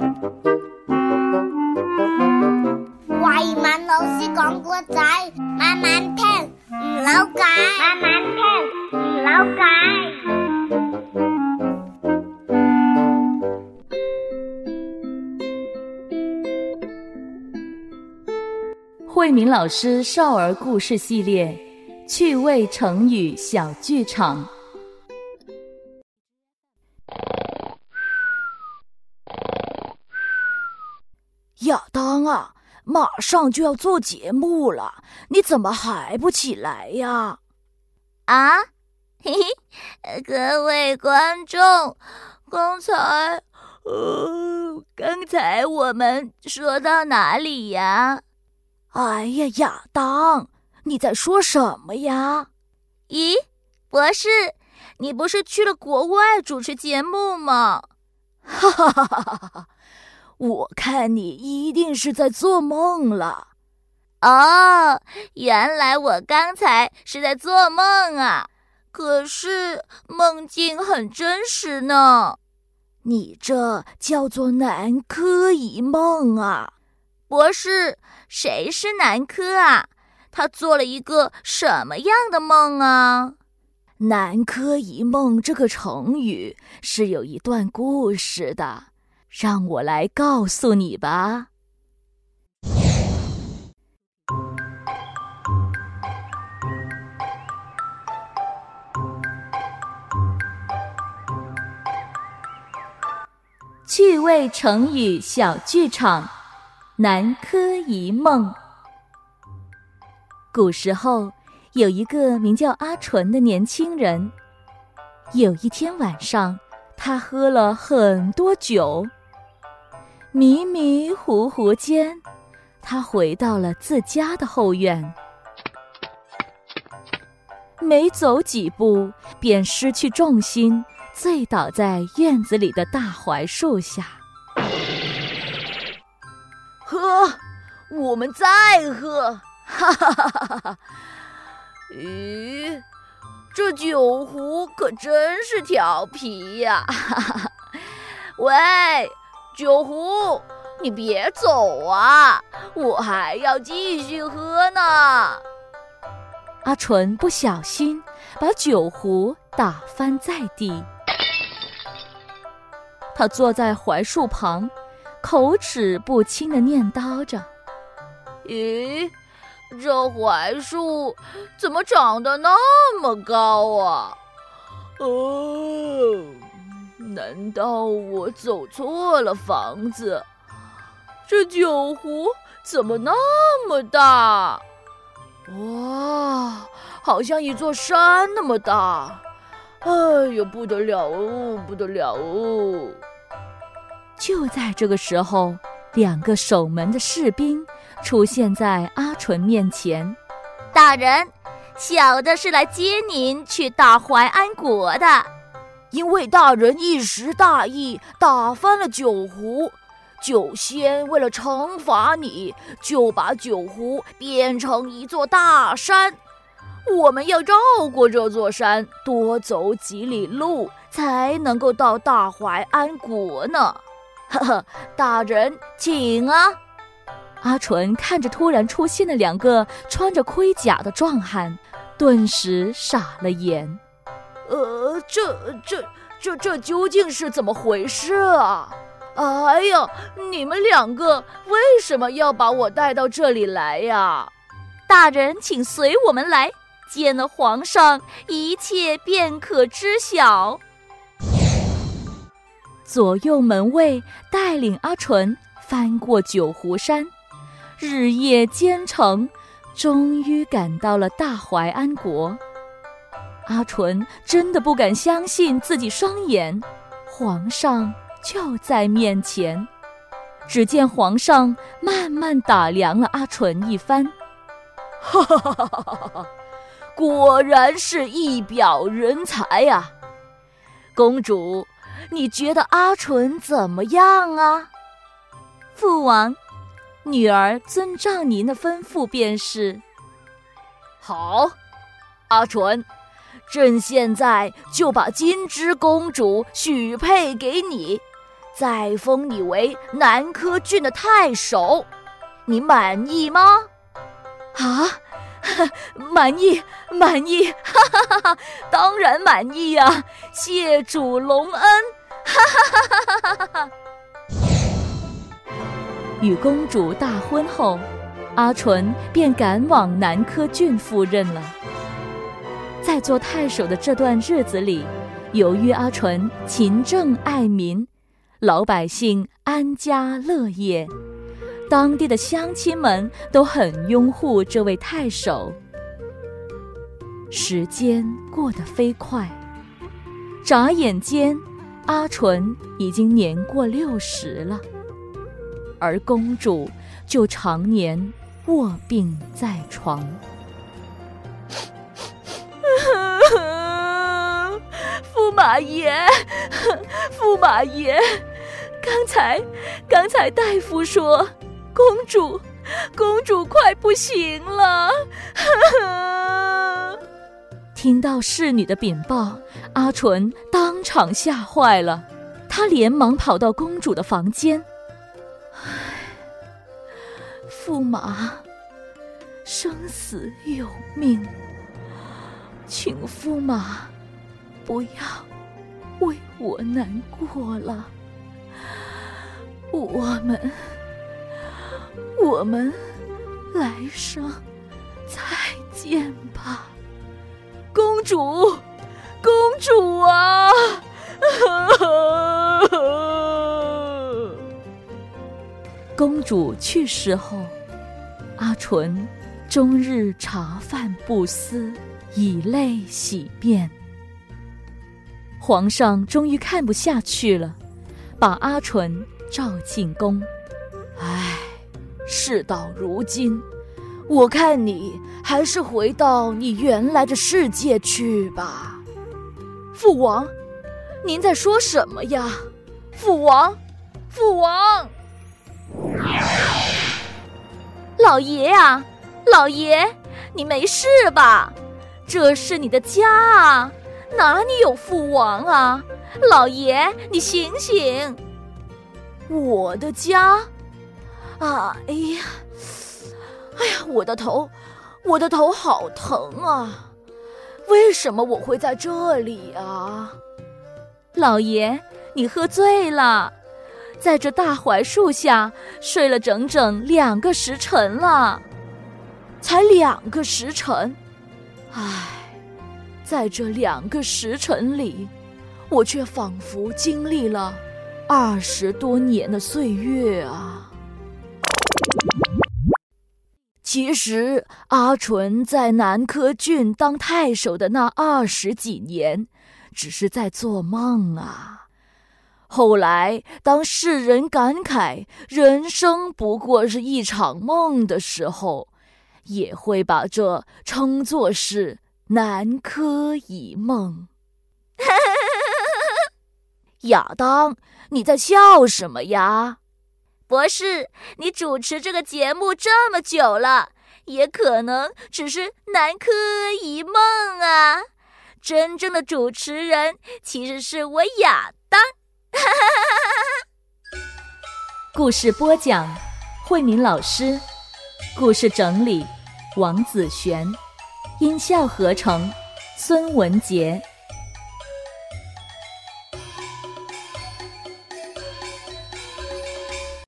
慧敏老师讲故仔，慢慢听，唔扭計，慢慢听，唔扭計。慧敏老师少儿故事系列趣味成语小剧场。亚当啊，马上就要做节目了，你怎么还不起来呀？啊，嘿嘿，呃各位观众，刚才，呃，刚才我们说到哪里呀？哎呀，亚当，你在说什么呀？咦，博士，你不是去了国外主持节目吗？哈哈哈哈哈哈！我看你一定是在做梦了。哦，原来我刚才是在做梦啊！可是梦境很真实呢。你这叫做南柯一梦啊！博士，谁是南柯啊？他做了一个什么样的梦啊？南柯一梦这个成语是有一段故事的，让我来告诉你吧。趣味成语小剧场：南柯一梦。古时候，有一个名叫阿纯的年轻人。有一天晚上，他喝了很多酒，迷迷糊糊间，他回到了自家的后院。没走几步，便失去重心，醉倒在院子里的大槐树下。喝，我们再喝！哈哈哈哈哈！咦，这酒壶可真是调皮呀！哈哈哈！喂，酒壶，你别走啊，我还要继续喝呢。阿纯不小心把酒壶打翻在地，他坐在槐树旁，口齿不清的念叨着：“咦，这槐树怎么长得那么高啊？哦，难道我走错了房子？这酒壶怎么那么大？哇，好像一座山那么大！哎呦，不得了哦，不得了哦！就在这个时候，两个守门的士兵出现在阿纯面前。大人，小的是来接您去大淮安国的。因为大人一时大意，打翻了酒壶。酒仙为了惩罚你，就把酒壶变成一座大山。我们要绕过这座山，多走几里路，才能够到大淮安国呢。呵呵，大人，请啊！阿纯看着突然出现的两个穿着盔甲的壮汉，顿时傻了眼。呃，这、这、这、这究竟是怎么回事啊？哎呀，你们两个为什么要把我带到这里来呀？大人，请随我们来，见了皇上，一切便可知晓。左右门卫带领阿纯翻过九湖山，日夜兼程，终于赶到了大淮安国。阿纯真的不敢相信自己双眼，皇上。就在面前，只见皇上慢慢打量了阿纯一番，哈哈哈哈哈哈！果然是一表人才呀！公主，你觉得阿纯怎么样啊？父王，女儿遵照您的吩咐便是。好，阿纯。朕现在就把金枝公主许配给你，再封你为南柯郡的太守，你满意吗？啊，满意，满意，哈哈哈哈！当然满意呀，谢主隆恩，哈哈哈哈哈哈！与公主大婚后，阿纯便赶往南柯郡赴任了。在做太守的这段日子里，由于阿纯勤政爱民，老百姓安家乐业，当地的乡亲们都很拥护这位太守。时间过得飞快，眨眼间，阿纯已经年过六十了。而公主就常年卧病在床。驸马爷，驸马爷，刚才刚才大夫说，公主公主快不行了。听到侍女的禀报，阿纯当场吓坏了，她连忙跑到公主的房间。驸马，生死有命，请驸马不要为我难过了。我们，我们来生再见吧，公主，公主啊！公主去世后，阿纯终日茶饭不思，以泪洗面。皇上终于看不下去了，把阿纯召进宫。唉，事到如今，我看你还是回到你原来的世界去吧。父王，您在说什么呀？父王，父王。老爷呀，老爷，你没事吧？这是你的家啊，哪里有父王啊？老爷，你醒醒！我的家？啊，哎呀，哎呀，我的头，我的头好疼啊！为什么我会在这里啊？老爷，你喝醉了。在这大槐树下睡了整整两个时辰了，才两个时辰，唉，在这两个时辰里，我却仿佛经历了二十多年的岁月啊！其实阿纯在南柯郡当太守的那二十几年，只是在做梦啊。后来，当世人感慨人生不过是一场梦的时候，也会把这称作是南柯一梦。亚当，你在笑什么呀？博士，你主持这个节目这么久了，也可能只是南柯一梦啊。真正的主持人其实是我亚当。故事播讲：慧敏老师，故事整理：王子璇，音效合成：孙文杰。